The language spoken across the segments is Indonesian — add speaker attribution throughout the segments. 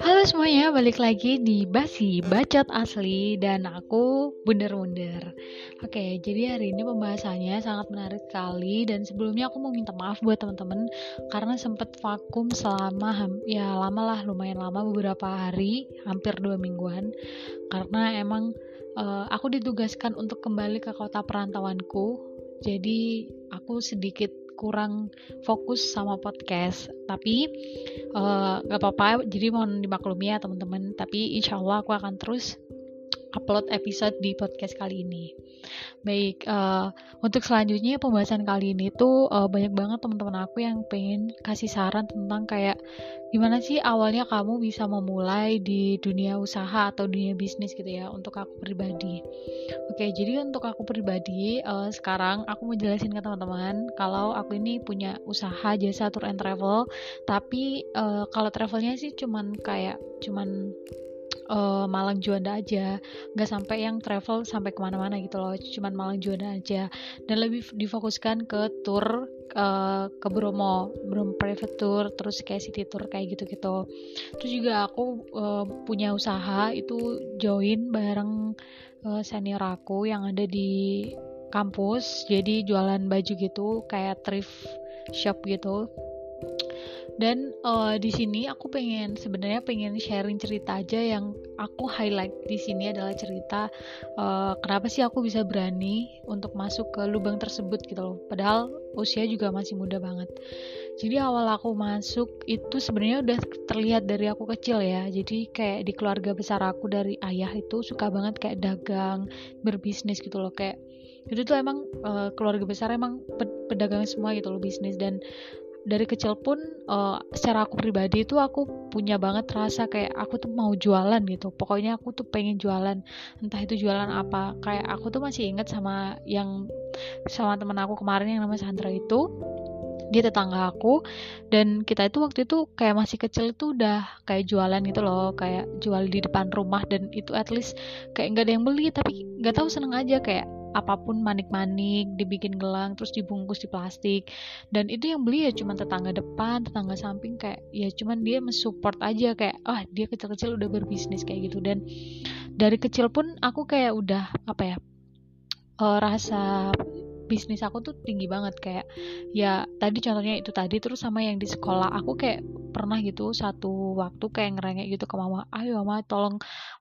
Speaker 1: Halo semuanya, balik lagi di Basi Bacot Asli dan aku Bunder Wunder. Oke, jadi hari ini pembahasannya sangat menarik sekali dan sebelumnya aku mau minta maaf buat teman-teman karena sempat vakum selama ya lama lah, lumayan lama beberapa hari, hampir dua mingguan karena emang uh, aku ditugaskan untuk kembali ke kota perantauanku. Jadi aku sedikit kurang fokus sama podcast. Tapi uh, gak apa-apa jadi mohon dimaklumi ya teman-teman. Tapi insya Allah aku akan terus upload episode di podcast kali ini. Baik, uh, untuk selanjutnya pembahasan kali ini tuh uh, banyak banget teman-teman aku yang pengen kasih saran tentang kayak gimana sih awalnya kamu bisa memulai di dunia usaha atau dunia bisnis gitu ya untuk aku pribadi. Oke, jadi untuk aku pribadi uh, sekarang aku mau jelasin ke teman-teman kalau aku ini punya usaha jasa tour and travel, tapi uh, kalau travelnya sih cuman kayak cuman uh, Malang Juanda aja. Nggak sampai yang travel sampai ke mana-mana gitu loh cuman Malang Juanda aja. Dan lebih difokuskan ke tour uh, ke Bromo Bromo private tour terus kayak city tour kayak gitu-gitu. Terus juga aku uh, punya usaha itu join bareng uh, senior aku yang ada di kampus. Jadi jualan baju gitu kayak thrift shop gitu dan uh, di sini aku pengen sebenarnya pengen sharing cerita aja yang aku highlight di sini adalah cerita uh, kenapa sih aku bisa berani untuk masuk ke lubang tersebut gitu loh. Padahal usia juga masih muda banget. Jadi awal aku masuk itu sebenarnya udah terlihat dari aku kecil ya. Jadi kayak di keluarga besar aku dari ayah itu suka banget kayak dagang berbisnis gitu loh. Kayak itu tuh emang uh, keluarga besar emang pedagang semua gitu loh bisnis. Dan dari kecil pun uh, secara aku pribadi itu aku punya banget rasa kayak aku tuh mau jualan gitu. Pokoknya aku tuh pengen jualan entah itu jualan apa. Kayak aku tuh masih inget sama yang sama temen aku kemarin yang namanya Sandra itu. Dia tetangga aku. Dan kita itu waktu itu kayak masih kecil itu udah kayak jualan gitu loh. Kayak jual di depan rumah dan itu at least kayak nggak ada yang beli. Tapi nggak tahu seneng aja kayak apa pun manik-manik dibikin gelang terus dibungkus di plastik. Dan itu yang beli ya cuma tetangga depan tetangga samping kayak ya cuman dia mensupport aja kayak ah oh, dia kecil-kecil udah berbisnis kayak gitu. Dan dari kecil pun aku kayak udah apa ya uh, rasa bisnis aku tuh tinggi banget kayak ya tadi contohnya itu tadi terus sama yang di sekolah. Aku kayak pernah gitu satu waktu kayak ngerengek gitu ke mama ayo mama tolong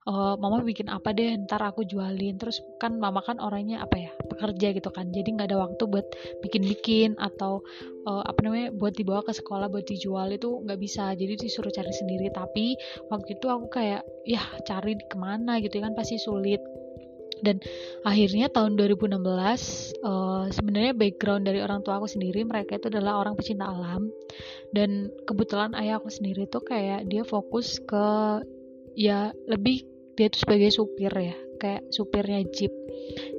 Speaker 1: uh, mama bikin apa deh ntar aku jualin. Terus kan mama kan orangnya apa ya pekerja gitu kan jadi nggak ada waktu buat bikin-bikin atau uh, apa namanya buat dibawa ke sekolah buat dijual itu nggak bisa jadi disuruh cari sendiri. Tapi waktu itu aku kayak ya cari ke mana? Gitu kan pasti sulit dan akhirnya tahun 2016 uh, eh, sebenarnya background dari orang tua aku sendiri mereka itu adalah orang pecinta alam. Dan kebetulan ayah aku sendiri tuh kayak dia fokus ke ya lebih dia tuh sebagai supir ya kayak supirnya jeep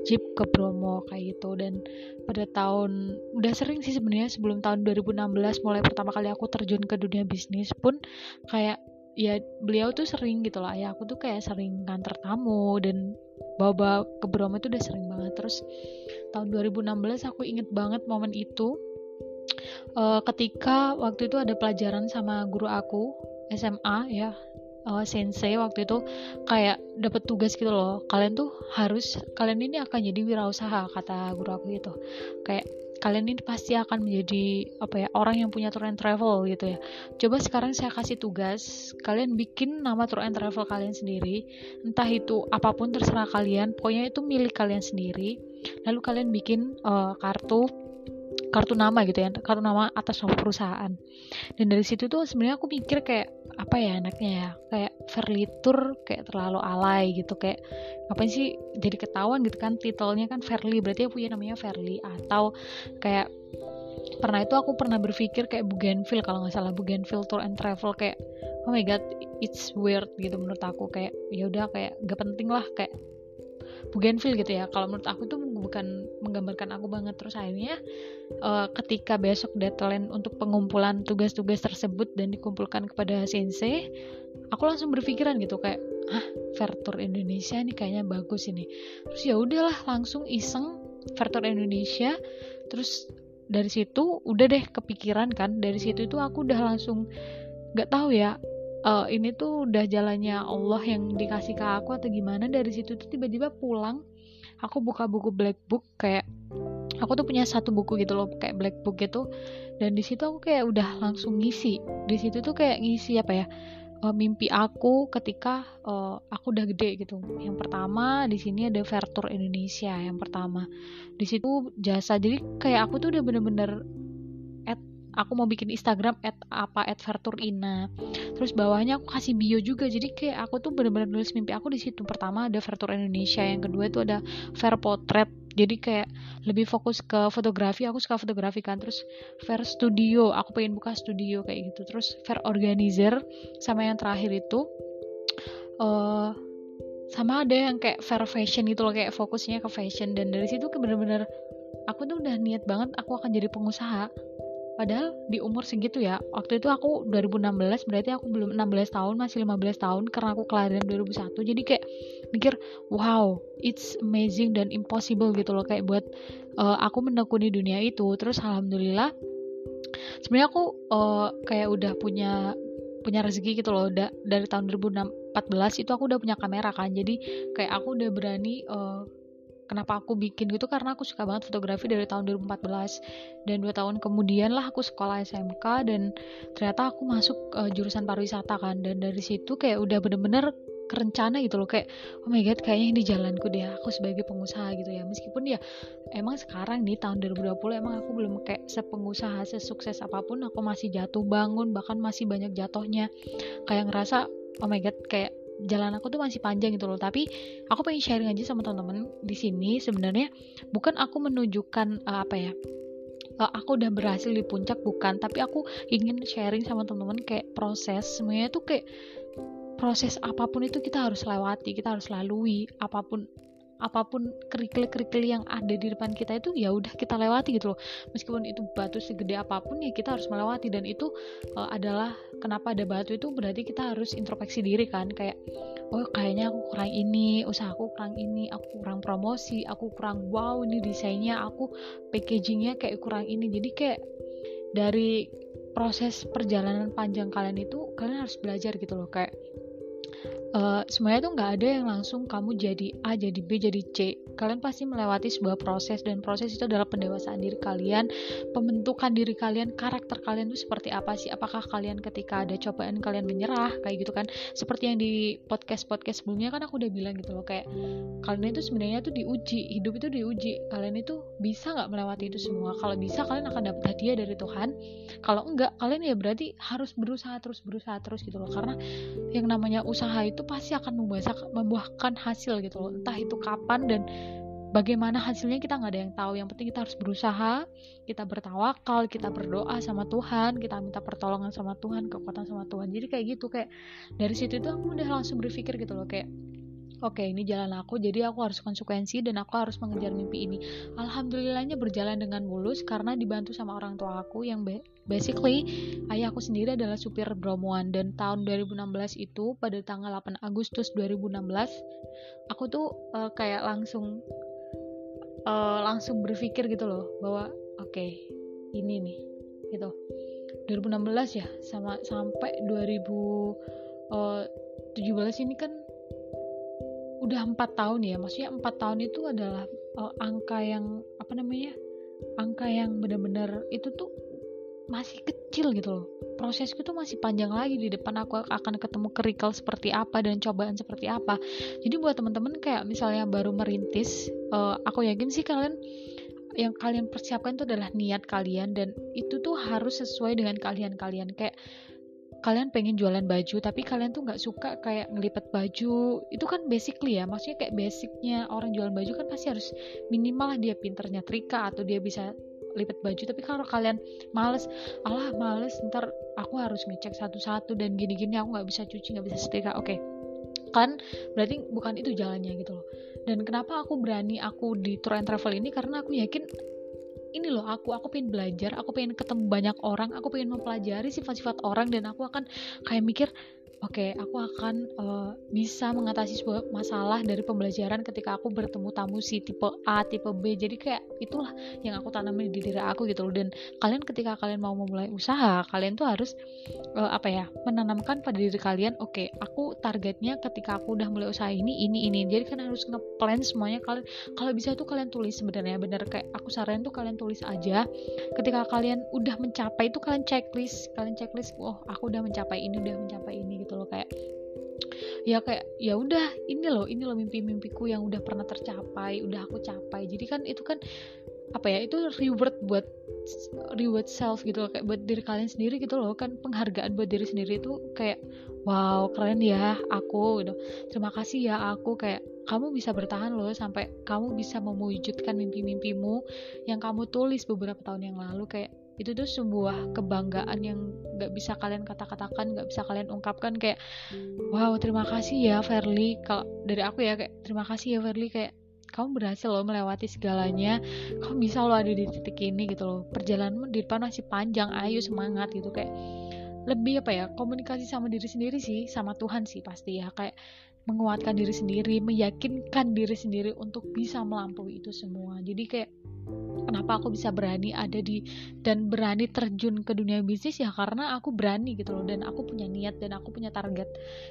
Speaker 1: jeep ke Bromo kayak gitu. Dan pada tahun udah sering sih sebenarnya sebelum tahun 2016 mulai pertama kali aku terjun ke dunia bisnis pun kayak ya beliau tuh sering gitu lah ya aku tuh kayak sering nganter tamu dan bawa-bawa ke Bromo itu udah sering banget. Terus tahun 2016 aku inget banget momen itu. Uh, ketika waktu itu ada pelajaran sama guru aku SMA ya uh, sensei waktu itu kayak dapat tugas gitu loh. Kalian tuh harus kalian ini akan jadi wirausaha kata guru aku gitu. Kayak kalian ini pasti akan menjadi apa ya orang yang punya tour and travel gitu ya. Coba sekarang saya kasih tugas kalian bikin nama tour and travel kalian sendiri. Entah itu apa pun terserah kalian. Pokoknya itu milik kalian sendiri. Lalu kalian bikin uh, kartu kartu nama gitu ya kartu nama atas nama perusahaan. Dan dari situ tuh sebenarnya aku mikir kayak apa ya enaknya ya kayak Verlitur kayak terlalu alay gitu kayak apa sih jadi ketahuan gitu kan titelnya kan Verly berarti ya punya namanya Verly atau kayak pernah itu aku pernah berpikir kayak Bougainville kalau nggak salah Bougainville Tour and Travel kayak oh my god it's weird gitu menurut aku. Kayak ya udah kayak gak penting lah kayak Bougainville gitu ya. Kalau menurut aku tuh bukan menggambarkan aku banget. Terus akhirnya uh, ketika besok deadline untuk pengumpulan tugas-tugas tersebut dan dikumpulkan kepada sensei aku langsung berpikiran gitu kayak ah Fair Tour Indonesia ini kayaknya bagus ini. Terus ya udahlah langsung iseng Fair Tour Indonesia. Terus dari situ udah deh kepikiran kan. Dari situ itu aku udah langsung nggak tahu ya uh, ini tuh udah jalannya Allah yang dikasih ke aku atau gimana dari situ tuh tiba-tiba pulang aku buka buku black book kayak aku tuh punya satu buku gitu loh kayak black book gitu dan di situ aku kayak udah langsung ngisi di situ tuh kayak ngisi apa ya uh, mimpi aku ketika uh, aku udah gede gitu. Yang pertama di sini ada Vertur Indonesia yang pertama. Di situ jasa. Jadi kayak aku tuh udah bener-bener aku mau bikin Instagram at apa at Vertur Ina. Terus bawahnya aku kasih bio juga. Jadi kayak aku tuh bener-bener nulis mimpi aku di situ. Pertama ada Vertur Indonesia, yang kedua itu ada Fair Portrait jadi kayak lebih fokus ke fotografi aku suka fotografi kan terus fair studio aku pengen buka studio kayak gitu terus fair organizer sama yang terakhir itu uh, sama ada yang kayak fair fashion gitu loh kayak fokusnya ke fashion dan dari situ kayak bener-bener aku tuh udah niat banget aku akan jadi pengusaha Padahal di umur segitu ya, waktu itu aku 2016 berarti aku belum 16 tahun, masih 15 tahun karena aku kelahiran 2001. Jadi kayak mikir, wow, it's amazing dan impossible gitu loh kayak buat uh, aku menekuni dunia itu. Terus alhamdulillah sebenarnya aku uh, kayak udah punya punya rezeki gitu loh da dari tahun 2014 itu aku udah punya kamera kan jadi kayak aku udah berani uh, kenapa aku bikin gitu karena aku suka banget fotografi dari tahun 2014 dan dua tahun kemudian lah aku sekolah SMK dan ternyata aku masuk uh, jurusan pariwisata kan. Dan dari situ kayak udah bener-bener kerencana gitu loh kayak oh my god kayaknya ini jalanku deh aku sebagai pengusaha gitu ya. Meskipun ya emang sekarang nih tahun 2020 emang aku belum kayak sepengusaha sesukses apa pun aku masih jatuh bangun bahkan masih banyak jatuhnya. Kayak ngerasa oh my god kayak jalan aku tuh masih panjang gitu loh. Tapi aku pengen sharing aja sama teman-teman di sini sebenarnya bukan aku menunjukkan uh, apa ya uh, aku udah berhasil di puncak bukan. Tapi aku ingin sharing sama teman-teman kayak proses. Semuanya tuh kayak proses apa pun itu kita harus lewati kita harus lalui apa pun apa pun kerikil-kerikil yang ada di depan kita itu ya udah kita lewati gitu loh. Meskipun itu batu segede apa pun ya kita harus melewati. Dan itu uh, adalah kenapa ada batu itu berarti kita harus introspeksi diri kan. Kayak oh kayaknya aku kurang ini usaha aku kurang ini aku kurang promosi aku kurang wow ini desainnya aku packagingnya kayak kurang ini. Jadi kayak dari proses perjalanan panjang kalian itu kalian harus belajar gitu loh. Kayak uh, semuanya tuh nggak ada yang langsung kamu jadi A jadi B jadi C. Kalian pasti melewati sebuah proses dan proses itu adalah pendewasaan diri kalian pembentukan diri kalian karakter kalian tuh seperti apa sih? Apakah kalian ketika ada cobaan kalian menyerah kayak gitu kan? Seperti yang di podcast podcast sebelumnya kan aku udah bilang gitu loh kayak kalian itu sebenarnya tuh diuji hidup itu diuji. Kalian itu bisa nggak melewati itu semua? Kalau bisa kalian akan dapat hadiah dari Tuhan. Kalau enggak kalian ya berarti harus berusaha terus berusaha terus gitu loh. Karena yang namanya usaha itu pasti akan membuahkan hasil gitu loh. Entah itu kapan dan bagaimana hasilnya kita nggak ada yang tahu. Yang penting kita harus berusaha kita bertawakal kita berdoa sama Tuhan kita minta pertolongan sama Tuhan kekuatan sama Tuhan. Jadi kayak gitu kayak dari situ itu aku udah langsung berpikir gitu loh kayak oke okay, ini jalan aku jadi aku harus konsekuensi dan aku harus mengejar mimpi ini. Alhamdulillahnya berjalan dengan mulus karena dibantu sama orang tua aku yang basically ayahku sendiri adalah supir bromoan dan tahun 2016 itu pada tanggal 8 Agustus 2016 aku tuh uh, kayak langsung uh, langsung berpikir gitu loh bahwa oke okay, ini nih gitu. 2016 ya sama sampai 2017 eh, ini kan udah empat tahun ya maksudnya empat tahun itu adalah uh, angka yang apa namanya angka yang benar-benar itu tuh masih kecil gitu loh. Prosesku tuh masih panjang lagi di depan aku akan ketemu kerikal seperti apa dan cobaan seperti apa. Jadi buat teman-teman kayak misalnya baru merintis uh, aku yakin sih kalian yang kalian persiapkan itu adalah niat kalian dan itu tuh harus sesuai dengan kalian-kalian kayak kalian pengen jualan baju tapi kalian tuh nggak suka kayak ngelipet baju. Itu kan basically ya maksudnya kayak basicnya orang jualan baju kan pasti harus minimal lah dia pinternya trika atau dia bisa lipat baju. Tapi kalau kalian males Allah males ntar aku harus ngecek satu-satu dan gini-gini aku nggak bisa cuci nggak bisa setrika. Oke. Okay. kan berarti bukan itu jalannya gitu loh. Dan kenapa aku berani aku di tour and travel ini? Karena aku yakin ini loh aku aku pengen belajar aku pengen ketemu banyak orang aku pengen mempelajari sifat-sifat orang dan aku akan kayak mikir oke okay, aku akan uh, bisa mengatasi sebuah masalah dari pembelajaran ketika aku bertemu tamu si tipe A tipe B. Jadi kayak itulah yang aku tanamin di diri aku gitu loh. Dan kalian ketika kalian mau memulai usaha kalian tuh harus uh, apa ya menanamkan pada diri kalian oke okay, aku targetnya ketika aku udah mulai usaha ini ini ini. Jadi kan harus ngeplan semuanya. Kalian kalau bisa tuh kalian tulis sebenarnya bener. Kayak aku saran tuh kalian tulis aja. Ketika kalian udah mencapai itu kalian checklist kalian checklist oh aku udah mencapai ini udah mencapai ini ya kayak ya udah ini loh ini loh mimpi-mimpiku yang udah pernah tercapai udah aku capai. Jadi kan itu kan apa ya itu reward buat reward self gitu loh kayak buat diri kalian sendiri gitu loh. Kan penghargaan buat diri sendiri itu kayak wow keren ya aku gitu. Terima kasih ya aku kayak kamu bisa bertahan loh sampai kamu bisa mewujudkan mimpi-mimpimu yang kamu tulis beberapa tahun yang lalu kayak itu tuh sebuah kebanggaan yang gak bisa kalian kata-katakan gak bisa kalian ungkapkan kayak wow terima kasih ya Verly. Kalau dari aku ya kayak terima kasih ya Verly. Kayak kamu berhasil loh melewati segalanya. Kamu bisa loh ada di titik ini gitu loh. Perjalananmu di depan masih panjang ayo semangat gitu. Kayak lebih apa ya komunikasi sama diri sendiri sih sama Tuhan sih pasti ya. Kayak menguatkan diri sendiri meyakinkan diri sendiri untuk bisa melampaui itu semua. Jadi kayak kenapa aku bisa berani ada di dan berani terjun ke dunia bisnis? Ya karena aku berani gitu loh dan aku punya niat dan aku punya target.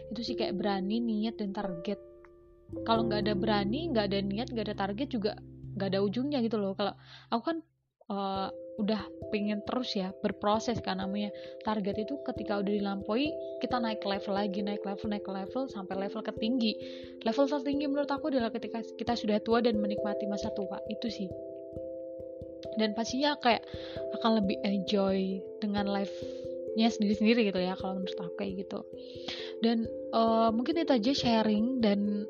Speaker 1: Itu sih kayak berani niat dan target. Kalau nggak ada berani nggak ada niat nggak ada target juga nggak ada ujungnya gitu loh. Kalau aku kan uh, udah pengen terus ya berproses kan namanya. Target itu ketika udah dilampaui kita naik level lagi naik level naik level sampai level ketinggi. Level tertinggi menurut aku adalah ketika kita sudah tua dan menikmati masa tua itu sih. Dan pastinya kayak akan lebih enjoy dengan life-nya sendiri-sendiri gitu ya kalau menurut aku kayak gitu. Dan uh, mungkin itu aja sharing dan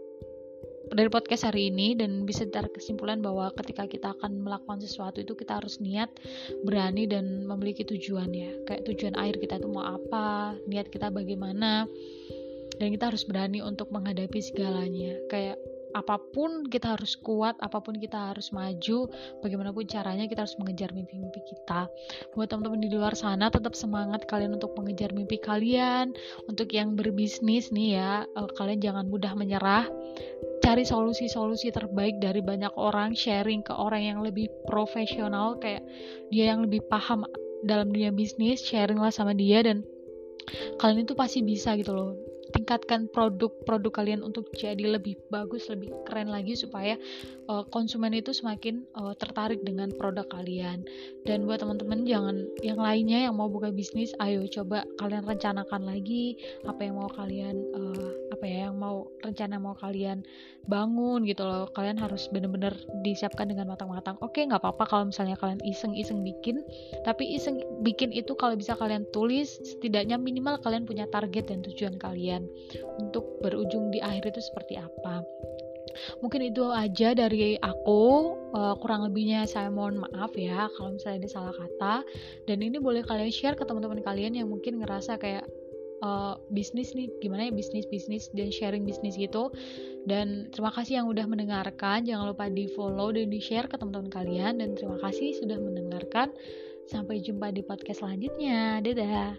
Speaker 1: dari podcast hari ini dan bisa ditarik kesimpulan bahwa ketika kita akan melakukan sesuatu itu kita harus niat, berani dan memiliki tujuan ya. Kayak tujuan akhir kita itu mau apa, niat kita bagaimana. Dan kita harus berani untuk menghadapi segalanya. Kayak apa pun kita harus kuat, apa pun kita harus maju, bagaimanapun caranya kita harus mengejar mimpi-mimpi kita. Buat teman-teman di luar sana tetap semangat kalian untuk mengejar mimpi kalian. Untuk yang berbisnis nih ya, eh, kalian jangan mudah menyerah. Cari solusi-solusi terbaik dari banyak orang, sharing ke orang yang lebih profesional kayak dia yang lebih paham dalam dunia bisnis, sharing lah sama dia dan kalian itu pasti bisa gitu loh tingkatkan produk-produk kalian untuk jadi lebih bagus, lebih keren lagi supaya uh, konsumen itu semakin uh, tertarik dengan produk kalian. Dan buat teman-teman jangan yang lainnya yang mau buka bisnis, ayo coba kalian rencanakan lagi apa yang mau kalian uh, apa ya yang mau rencana mau kalian bangun gitu loh. Kalian harus benar-benar disiapkan dengan matang-matang. Oke, nggak apa-apa kalau misalnya kalian iseng-iseng bikin, tapi iseng bikin itu kalau bisa kalian tulis setidaknya minimal kalian punya target dan tujuan kalian untuk berujung di akhir itu seperti apa mungkin itu aja dari aku uh, kurang lebihnya saya mohon maaf ya kalau misalnya ada salah kata dan ini boleh kalian share ke teman-teman kalian yang mungkin ngerasa kayak uh, bisnis nih gimana ya bisnis bisnis dan sharing bisnis gitu. Dan terima kasih yang udah mendengarkan. Jangan lupa di follow dan di share ke teman-teman kalian. Dan terima kasih sudah mendengarkan. Sampai jumpa di podcast selanjutnya. Dadah